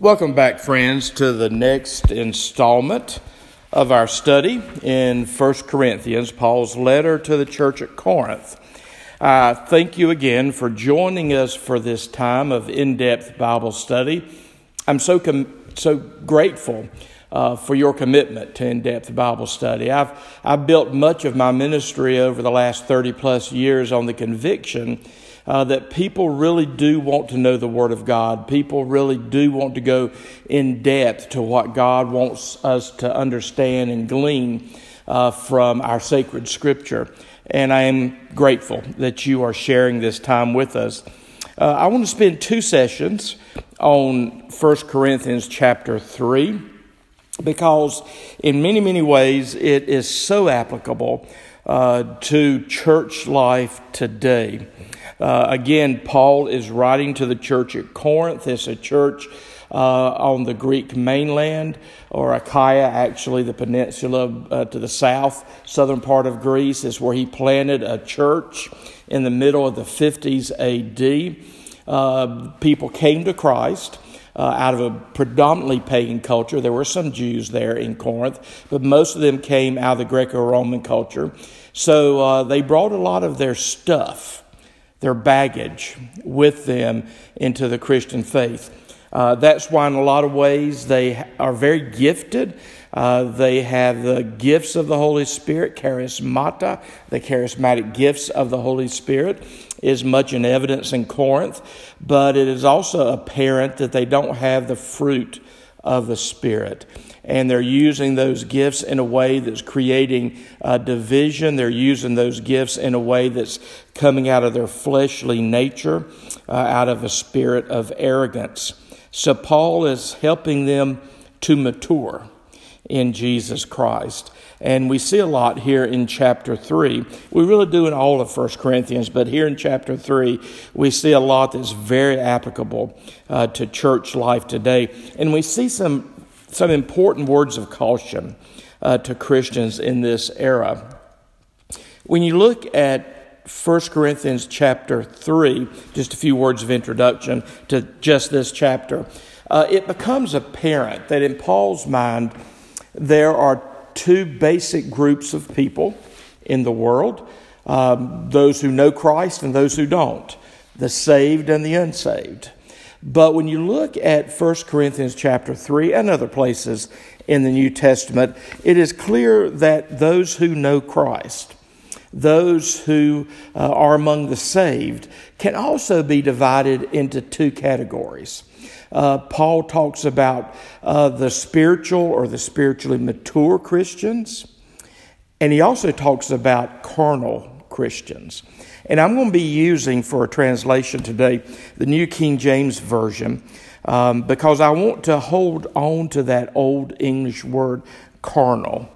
Welcome back, friends, to the next installment of our study in 1 Corinthians, Paul's letter to the church at Corinth. Uh, thank you again for joining us for this time of in depth Bible study. I'm so, com- so grateful uh, for your commitment to in depth Bible study. I've, I've built much of my ministry over the last 30 plus years on the conviction uh, that people really do want to know the Word of God. People really do want to go in depth to what God wants us to understand and glean uh, from our sacred Scripture. And I am grateful that you are sharing this time with us. Uh, I want to spend two sessions on 1 Corinthians chapter 3 because, in many, many ways, it is so applicable uh, to church life today. Uh, again, Paul is writing to the church at Corinth. It's a church uh, on the Greek mainland, or Achaia, actually, the peninsula uh, to the south, southern part of Greece, is where he planted a church in the middle of the 50s AD. Uh, people came to Christ. Uh, out of a predominantly pagan culture. There were some Jews there in Corinth, but most of them came out of the Greco Roman culture. So uh, they brought a lot of their stuff their baggage with them into the Christian faith. Uh, that's why, in a lot of ways, they are very gifted. Uh, they have the gifts of the Holy Spirit, charismata, the charismatic gifts of the Holy Spirit is much in evidence in Corinth, but it is also apparent that they don't have the fruit of the Spirit and they're using those gifts in a way that's creating a division. They're using those gifts in a way that's coming out of their fleshly nature, uh, out of a spirit of arrogance. So Paul is helping them to mature in Jesus Christ. And we see a lot here in chapter 3. We really do in all of 1 Corinthians, but here in chapter 3, we see a lot that's very applicable uh, to church life today. And we see some some important words of caution uh, to Christians in this era. When you look at 1 Corinthians chapter 3, just a few words of introduction to just this chapter, uh, it becomes apparent that in Paul's mind, there are two basic groups of people in the world um, those who know Christ and those who don't, the saved and the unsaved. But when you look at 1 Corinthians chapter 3 and other places in the New Testament, it is clear that those who know Christ, those who uh, are among the saved, can also be divided into two categories. Uh, Paul talks about uh, the spiritual or the spiritually mature Christians, and he also talks about carnal Christians. And I'm going to be using for a translation today the New King James Version um, because I want to hold on to that old English word carnal.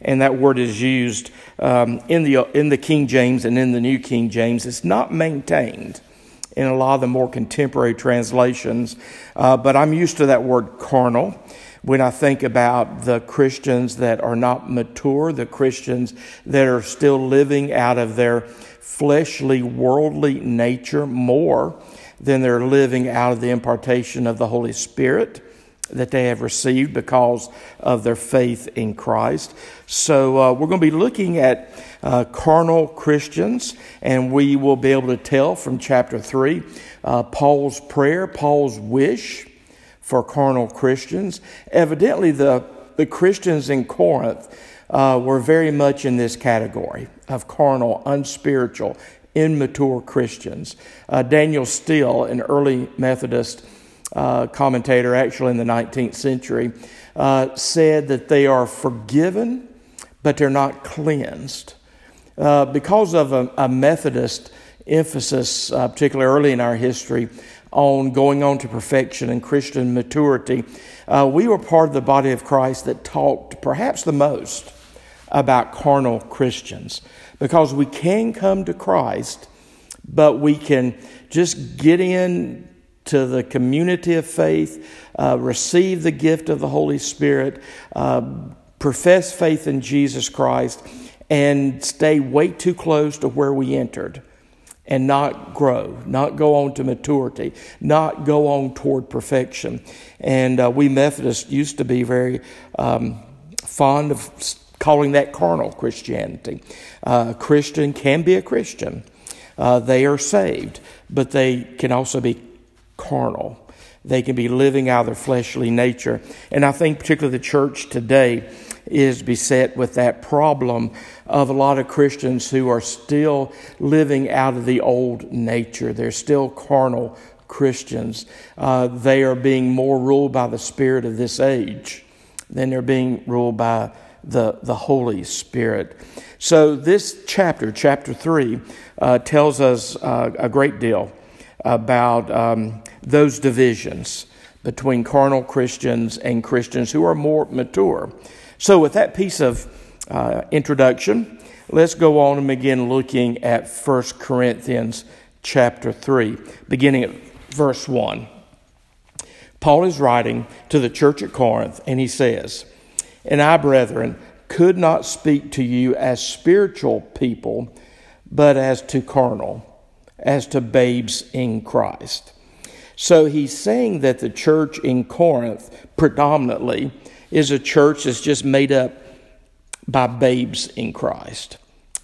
And that word is used um, in, the, in the King James and in the New King James. It's not maintained in a lot of the more contemporary translations, uh, but I'm used to that word carnal when I think about the Christians that are not mature, the Christians that are still living out of their fleshly, worldly nature more than they're living out of the impartation of the Holy Spirit that they have received because of their faith in Christ. So, uh, we're going to be looking at uh, carnal Christians, and we will be able to tell from chapter 3 uh, Paul's prayer, Paul's wish for carnal Christians. Evidently, the, the Christians in Corinth uh, were very much in this category of carnal, unspiritual, immature Christians. Uh, Daniel Steele, an early Methodist uh, commentator, actually in the 19th century, uh, said that they are forgiven, but they're not cleansed. Uh, because of a, a Methodist emphasis, uh, particularly early in our history, on going on to perfection and Christian maturity, uh, we were part of the body of Christ that talked perhaps the most about carnal Christians because we can come to Christ, but we can just get in to the community of faith, uh, receive the gift of the Holy Spirit, uh, profess faith in Jesus Christ, and stay way too close to where we entered. And not grow, not go on to maturity, not go on toward perfection. And uh, we Methodists used to be very um, fond of calling that carnal Christianity. Uh, a Christian can be a Christian, uh, they are saved, but they can also be carnal. They can be living out their fleshly nature. And I think, particularly the church today, is beset with that problem of a lot of Christians who are still living out of the old nature. They're still carnal Christians. Uh, they are being more ruled by the spirit of this age than they're being ruled by the, the Holy Spirit. So, this chapter, chapter 3, uh, tells us uh, a great deal about um, those divisions between carnal Christians and Christians who are more mature. So, with that piece of uh, introduction, let's go on and begin looking at 1 Corinthians chapter 3, beginning at verse 1. Paul is writing to the church at Corinth, and he says, And I, brethren, could not speak to you as spiritual people, but as to carnal, as to babes in Christ. So he's saying that the church in Corinth predominantly is a church that's just made up by babes in Christ,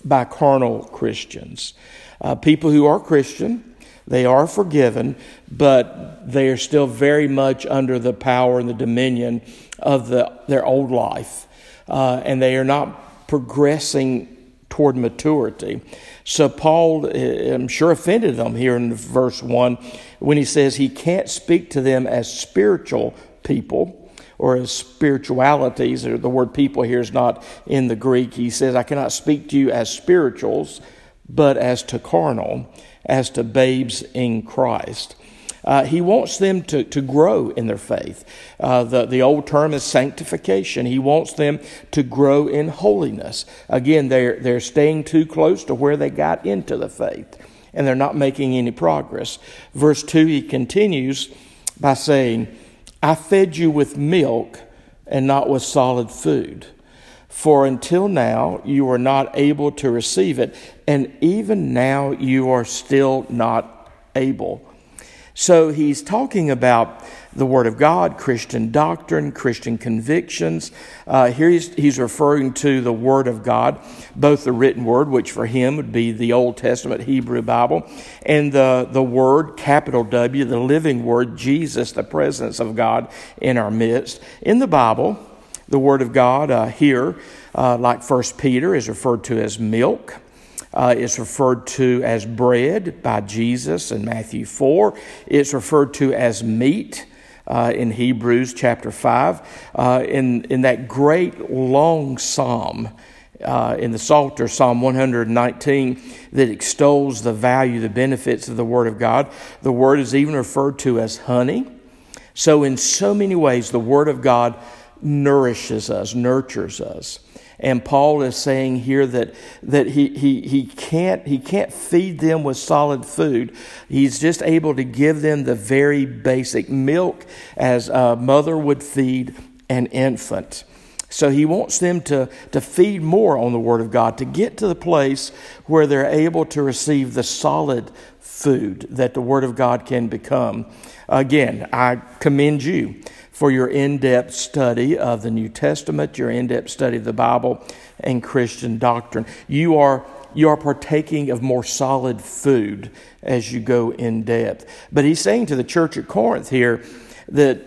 by carnal Christians. Uh, people who are Christian, they are forgiven, but they are still very much under the power and the dominion of the, their old life. Uh, and they are not progressing toward maturity. So Paul, uh, I'm sure, offended them here in verse 1 when he says he can't speak to them as spiritual people or as spiritualities, or the word people here is not in the Greek. He says, I cannot speak to you as spirituals, but as to carnal, as to babes in Christ. Uh, he wants them to, to grow in their faith. Uh, the, the old term is sanctification. He wants them to grow in holiness. Again, they're, they're staying too close to where they got into the faith, and they're not making any progress. Verse 2, he continues by saying, I fed you with milk and not with solid food. For until now you were not able to receive it, and even now you are still not able. So he's talking about the Word of God, Christian doctrine, Christian convictions. Uh, here he's, he's referring to the Word of God, both the written Word, which for him would be the Old Testament Hebrew Bible, and the, the Word, capital W, the living Word, Jesus, the presence of God in our midst. In the Bible, the Word of God uh, here, uh, like First Peter, is referred to as milk uh, is referred to as bread by Jesus in Matthew 4. It's referred to as meat. Uh, in Hebrews chapter 5, uh, in, in that great long psalm, uh, in the Psalter, Psalm 119, that extols the value, the benefits of the Word of God. The Word is even referred to as honey. So, in so many ways, the Word of God nourishes us, nurtures us. And Paul is saying here that, that he, he, he, can't, he can't feed them with solid food. He's just able to give them the very basic milk as a mother would feed an infant. So he wants them to, to feed more on the Word of God, to get to the place where they're able to receive the solid food that the Word of God can become. Again, I commend you for your in depth study of the New Testament, your in depth study of the Bible and Christian doctrine. You are, you are partaking of more solid food as you go in depth. But he's saying to the church at Corinth here that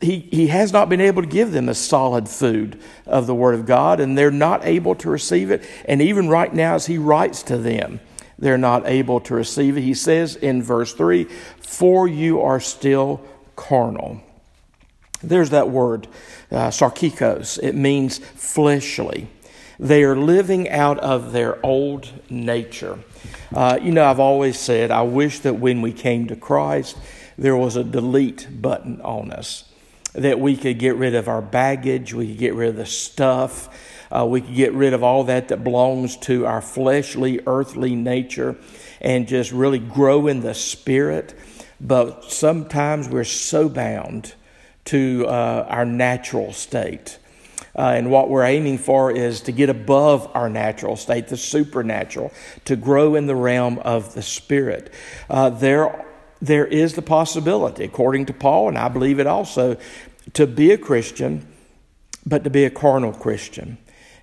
he, he has not been able to give them a solid food of the Word of God, and they're not able to receive it. And even right now, as he writes to them, they're not able to receive it. He says in verse 3 For you are still carnal. There's that word, uh, sarkikos. It means fleshly. They are living out of their old nature. Uh, you know, I've always said, I wish that when we came to Christ, there was a delete button on us, that we could get rid of our baggage, we could get rid of the stuff, uh, we could get rid of all that that belongs to our fleshly, earthly nature, and just really grow in the spirit. But sometimes we're so bound to uh, our natural state. Uh, and what we're aiming for is to get above our natural state, the supernatural, to grow in the realm of the spirit. Uh, there, there is the possibility, according to Paul, and I believe it also, to be a Christian, but to be a carnal Christian.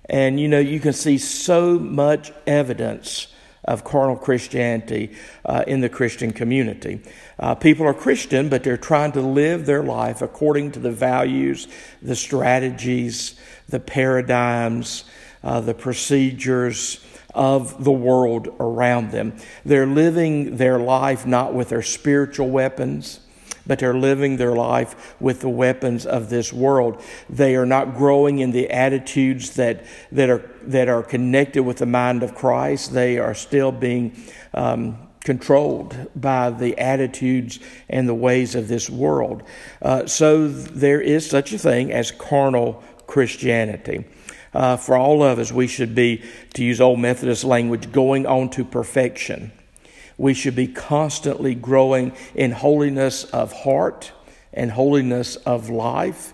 And you know, you can see so much evidence of carnal Christianity uh, in the Christian community. Uh, people are Christian, but they're trying to live their life according to the values, the strategies, the paradigms, uh, the procedures of the world around them. They're living their life not with their spiritual weapons but they're living their life with the weapons of this world. They are not growing in the attitudes that, that, are, that are connected with the mind of Christ. They are still being um, controlled by the attitudes and the ways of this world. Uh, so there is such a thing as carnal Christianity. Uh, for all of us, we should be, to use old Methodist language, going on to perfection. We should be constantly growing in holiness of heart and holiness of life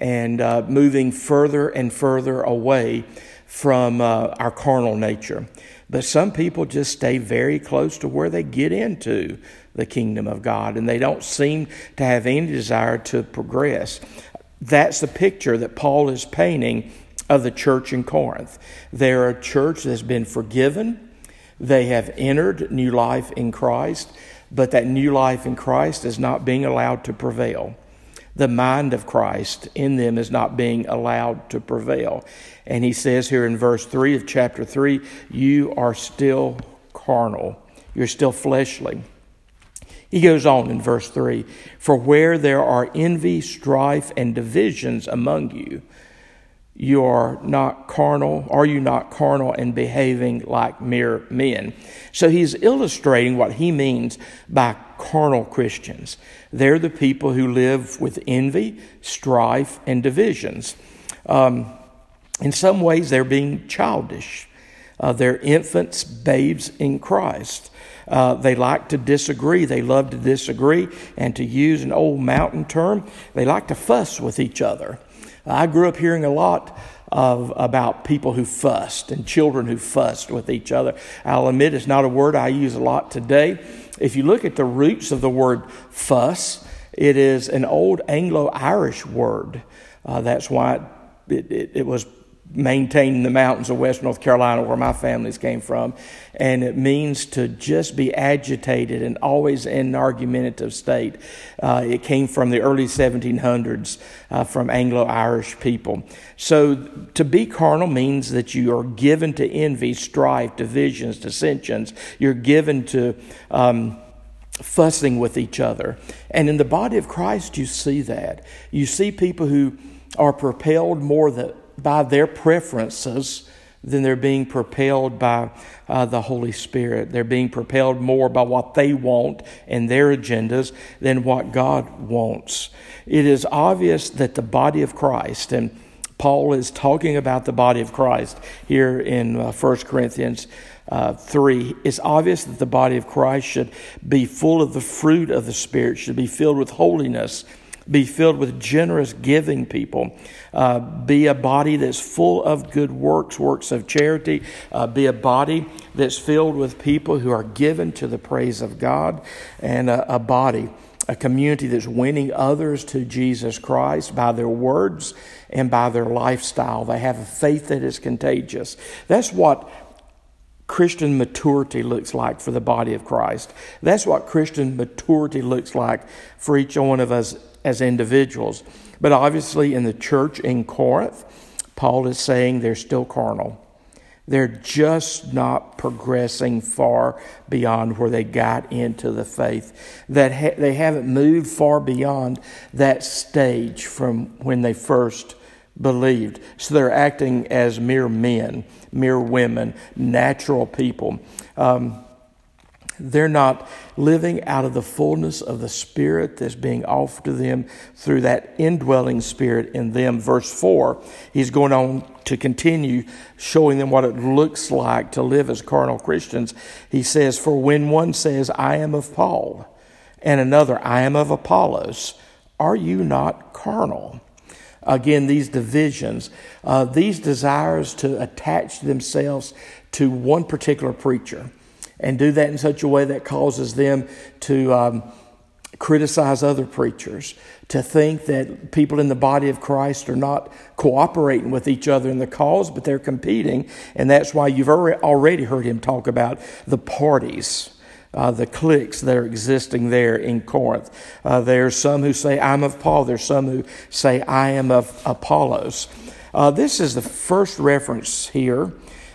and uh, moving further and further away from uh, our carnal nature. But some people just stay very close to where they get into the kingdom of God and they don't seem to have any desire to progress. That's the picture that Paul is painting of the church in Corinth. They're a church that's been forgiven they have entered new life in Christ, but that new life in Christ is not being allowed to prevail. The mind of Christ in them is not being allowed to prevail. And he says here in verse 3 of chapter 3 you are still carnal, you're still fleshly. He goes on in verse 3 For where there are envy, strife, and divisions among you, you are not carnal, are you not carnal and behaving like mere men? So he's illustrating what he means by carnal Christians. They're the people who live with envy, strife, and divisions. Um, in some ways, they're being childish. Uh, they're infants, babes in Christ. Uh, they like to disagree. They love to disagree. And to use an old mountain term, they like to fuss with each other. I grew up hearing a lot of about people who fussed and children who fussed with each other. I'll admit it's not a word I use a lot today. If you look at the roots of the word fuss, it is an old Anglo Irish word. Uh, that's why it, it, it was maintaining the mountains of West North Carolina, where my families came from. And it means to just be agitated and always in an argumentative state. Uh, it came from the early 1700s uh, from Anglo Irish people. So to be carnal means that you are given to envy, strife, divisions, dissensions. You're given to. Um, fussing with each other. And in the body of Christ, you see that. You see people who are propelled more the, by their preferences than they're being propelled by uh, the Holy Spirit. They're being propelled more by what they want and their agendas than what God wants. It is obvious that the body of Christ, and Paul is talking about the body of Christ here in uh, 1 Corinthians uh, 3, it's obvious that the body of Christ should be full of the fruit of the Spirit, should be filled with holiness be filled with generous giving people. Uh, be a body that's full of good works, works of charity. Uh, be a body that's filled with people who are given to the praise of God, and a, a body, a community that's winning others to Jesus Christ by their words and by their lifestyle. They have a faith that is contagious. That's what Christian maturity looks like for the body of Christ. That's what Christian maturity looks like for each one of us as individuals. But obviously, in the church in Corinth, Paul is saying they're still carnal. They're just not progressing far beyond where they got into the faith. That ha- they haven't moved far beyond that stage from when they first believed. So they're acting as mere men, mere women, natural people. Um, they're not living out of the fullness of the Spirit that's being offered to them through that indwelling Spirit in them. Verse 4, he's going on to continue showing them what it looks like to live as carnal Christians. He says, For when one says, I am of Paul, and another, I am of Apollos, are you not carnal? again, these divisions, uh, these desires to attach themselves to one particular preacher and do that in such a way that causes them to um, criticize other preachers, to think that people in the body of Christ are not cooperating with each other in the cause, but they're competing. And that's why you've already heard him talk about the parties. Uh, the cliques that are existing there in Corinth. Uh, there's some who say, I'm of Paul. There's some who say, I am of Apollos. Uh, this is the first reference here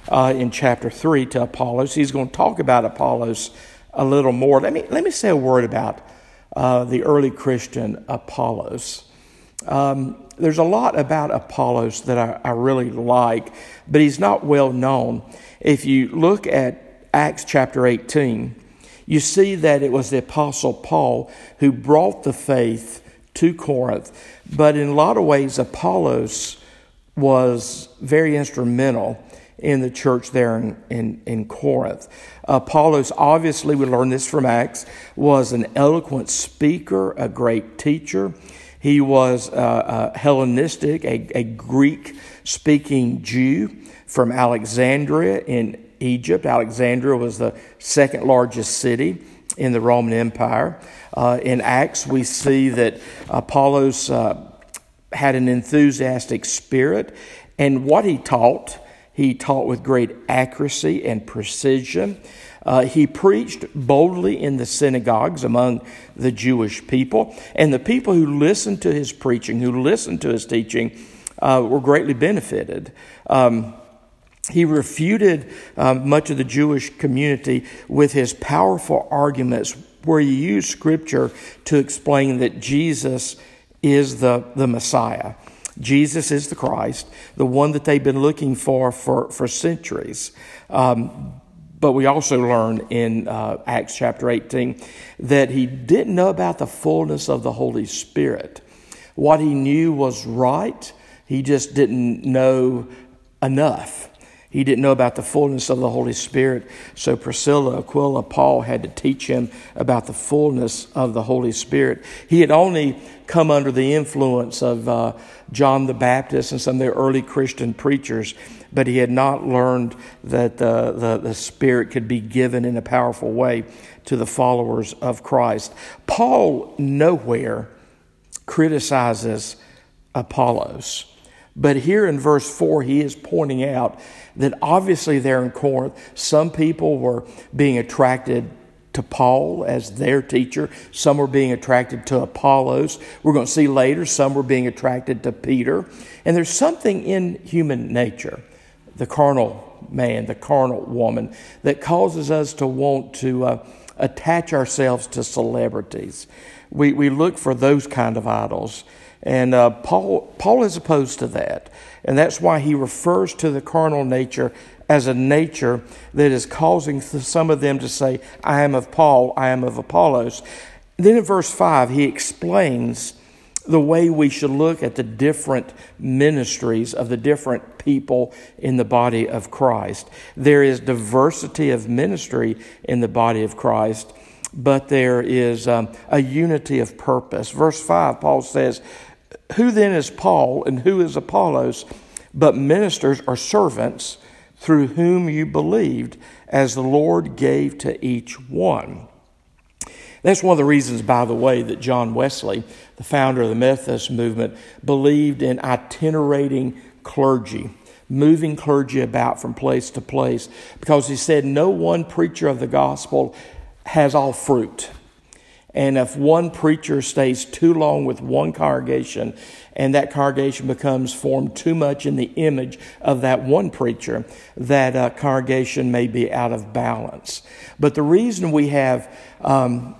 uh, in chapter 3 to Apollos. He's going to talk about Apollos a little more. Let me, let me say a word about uh, the early Christian Apollos. Um, there's a lot about Apollos that I, I, really like, but he's not well known. If you look at Acts chapter 18, you see that it was the Apostle Paul who brought the faith to Corinth. But in a lot of ways, Apollos was very instrumental in the church there in, in, in Corinth. Apollos, obviously, we learn this from Acts, was an eloquent speaker, a great teacher. He was uh, uh, Hellenistic, a, a Greek speaking Jew from Alexandria in Egypt. Alexandria was the second largest city in the Roman Empire. Uh, in Acts, we see that Apollos uh, had an enthusiastic spirit, and what he taught he taught with great accuracy and precision. Uh, he preached boldly in the synagogues among the Jewish people, and the people who listened to his preaching, who listened to his teaching, uh, were greatly benefited. Um, he refuted uh, much of the Jewish community with his powerful arguments, where he used scripture to explain that Jesus is the, the Messiah. Jesus is the Christ, the one that they've been looking for for, for centuries. Um, but we also learn in uh, Acts chapter 18 that he didn't know about the fullness of the Holy Spirit. What he knew was right, he just didn't know enough. He didn't know about the fullness of the Holy Spirit. So Priscilla, Aquila, Paul had to teach him about the fullness of the Holy Spirit. He had only come under the influence of uh, John the Baptist and some of the early Christian preachers, but he had not learned that the, the, the Spirit could be given in a powerful way to the followers of Christ. Paul nowhere criticizes Apollos. But here in verse 4, he is pointing out that obviously there in Corinth, some people were being attracted to Paul as their teacher. Some were being attracted to Apollos. We're going to see later some were being attracted to Peter. And there's something in human nature, the carnal man, the carnal woman, that causes us to want to uh, attach ourselves to celebrities. We, we look for those kind of idols. And uh, Paul, Paul is opposed to that. And that's why he refers to the carnal nature as a nature that is causing some of them to say, I am of Paul, I am of Apollos. Then in verse 5, he explains the way we should look at the different ministries of the different people in the body of Christ. There is diversity of ministry in the body of Christ, but there is um, a unity of purpose. Verse 5, Paul says, Who then is Paul and who is Apollos? But ministers or servants through whom you believed, as the Lord gave to each one. That's one of the reasons, by the way, that John Wesley, the founder of the Methodist movement, believed in itinerating clergy, moving clergy about from place to place, because he said no one preacher of the gospel has all fruit. And if one preacher stays too long with one congregation and that congregation becomes formed too much in the image of that one preacher, that uh, congregation may be out of balance. But the reason we have um,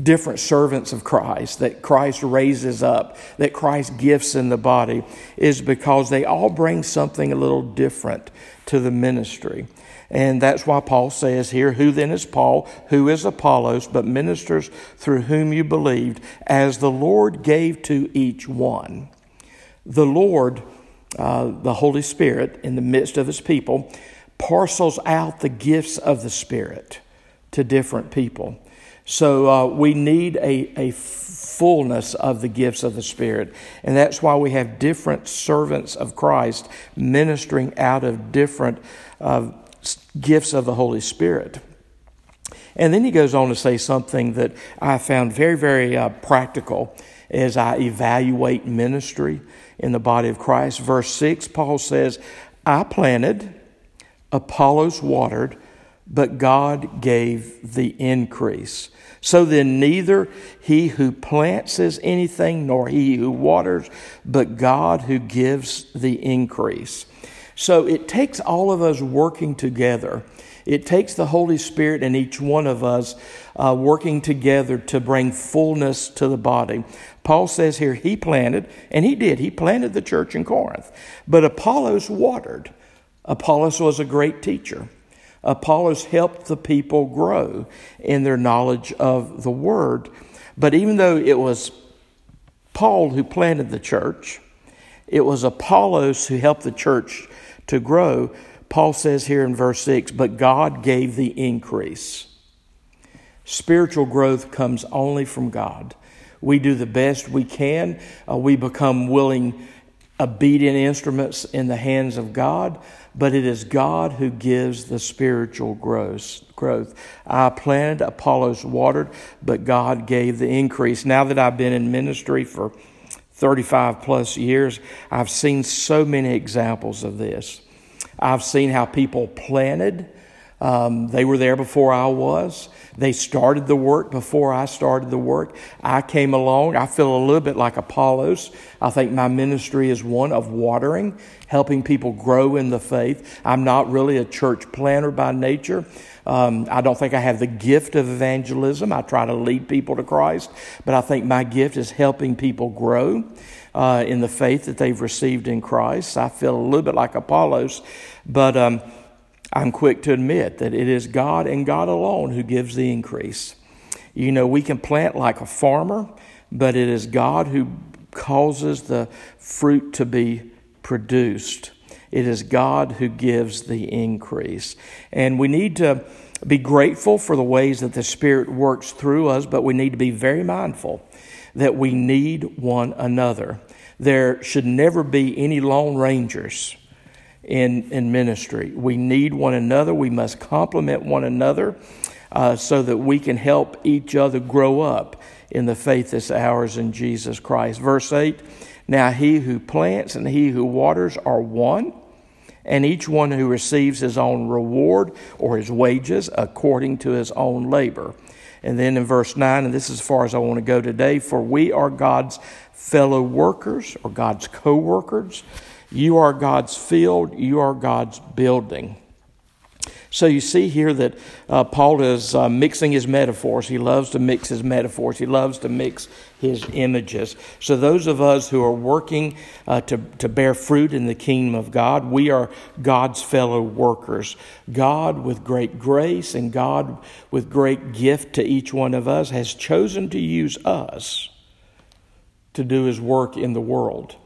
different servants of Christ that Christ raises up, that Christ gifts in the body, is because they all bring something a little different to the ministry. And that's why Paul says here, Who then is Paul? Who is Apollos? But ministers through whom you believed, as the Lord gave to each one. The Lord, uh, the Holy Spirit, in the midst of his people, parcels out the gifts of the Spirit to different people. So uh, we need a, a fullness of the gifts of the Spirit. And that's why we have different servants of Christ ministering out of different uh, gifts of the Holy Spirit. And then he goes on to say something that I found very, very uh, practical as I evaluate ministry in the body of Christ. Verse 6, Paul says, I planted, Apollos watered, but God gave the increase. So then, neither he who plants is anything, nor he who waters, but God who gives the increase. So it takes all of us working together. It takes the Holy Spirit and each one of us uh, working together to bring fullness to the body. Paul says here, he planted, and he did. He planted the church in Corinth. But Apollos watered. Apollos was a great teacher. Apollos helped the people grow in their knowledge of the Word. But even though it was Paul who planted the church, it was Apollos who helped the church to grow. Paul says here in verse 6 But God gave the increase. Spiritual growth comes only from God. We do the best we can, uh, we become willing, obedient instruments in the hands of God but it is God who gives the spiritual growth. growth. I planted, Apollos watered, but God gave the increase. Now that I've been in ministry for 35 plus years, I've seen so many examples of this. I've seen how people planted, um, they were there before I was. They started the work before I started the work. I came along. I feel a little bit like Apollos. I think my ministry is one of watering, helping people grow in the faith. I'm not really a church planner by nature. Um, I don't think I have the gift of evangelism. I try to lead people to Christ, but I think my gift is helping people grow. Uh, in the faith that they've received in Christ. I feel a little bit like Apollos, but um, I'm quick to admit that it is God and God alone who gives the increase. You know, we can plant like a farmer, but it is God who causes the fruit to be produced. It is God who gives the increase. And we need to be grateful for the ways that the Spirit works through us, but we need to be very mindful that we need one another. There should never be any lone rangers in, in ministry. We need one another. We must complement one another uh, so that we can help each other grow up in the faith that's ours in Jesus Christ. Verse 8 Now he who plants and he who waters are one, and each one who receives his own reward or his wages according to his own labor. And then in verse 9, and this is as far as I want to go today, for we are God's fellow workers or God's co workers. You are God's field, you are God's building. So you see here that uh, Paul is uh, mixing his metaphors. He loves to mix his metaphors. He loves to mix his images. So those of us who are working uh, to, to bear fruit in the kingdom of God, we are God's fellow workers. God, with great grace and God with great gift to each one of us, has chosen to use us to do his work in the world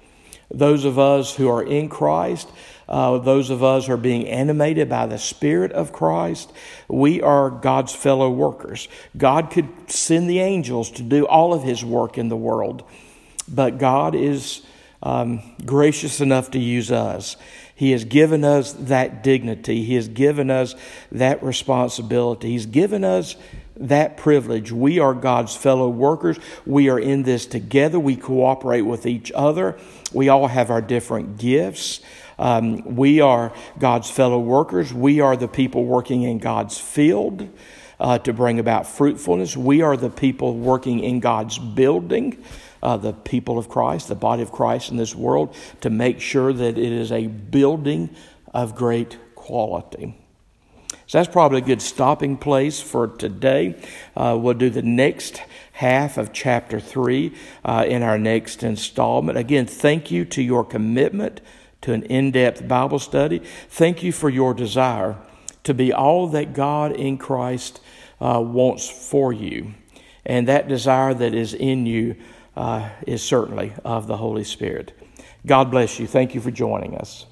those of us who are in Christ, uh, those of us who are being animated by the Spirit of Christ, we are God's fellow workers. God could send the angels to do all of His work in the world, but God is um, gracious enough to use us. He has given us that dignity. He has given us that responsibility. He's given us that privilege. We are God's fellow workers. We are in this together. We cooperate with each other. We all have our different gifts. Um, we are God's fellow workers. We are the people working in God's field uh, to bring about fruitfulness. We are the people working in God's building. Uh, the people of Christ, the body of Christ in this world, to make sure that it is a building of great quality. So that's probably a good stopping place for today. Uh, we'll do the next half of chapter 3 uh, in our next installment. Again, thank you to your commitment to an in depth Bible study. Thank you for your desire to be all that God in Christ uh, wants for you. And that desire that is in you uh, is certainly of the Holy Spirit. God bless you. Thank you for joining us.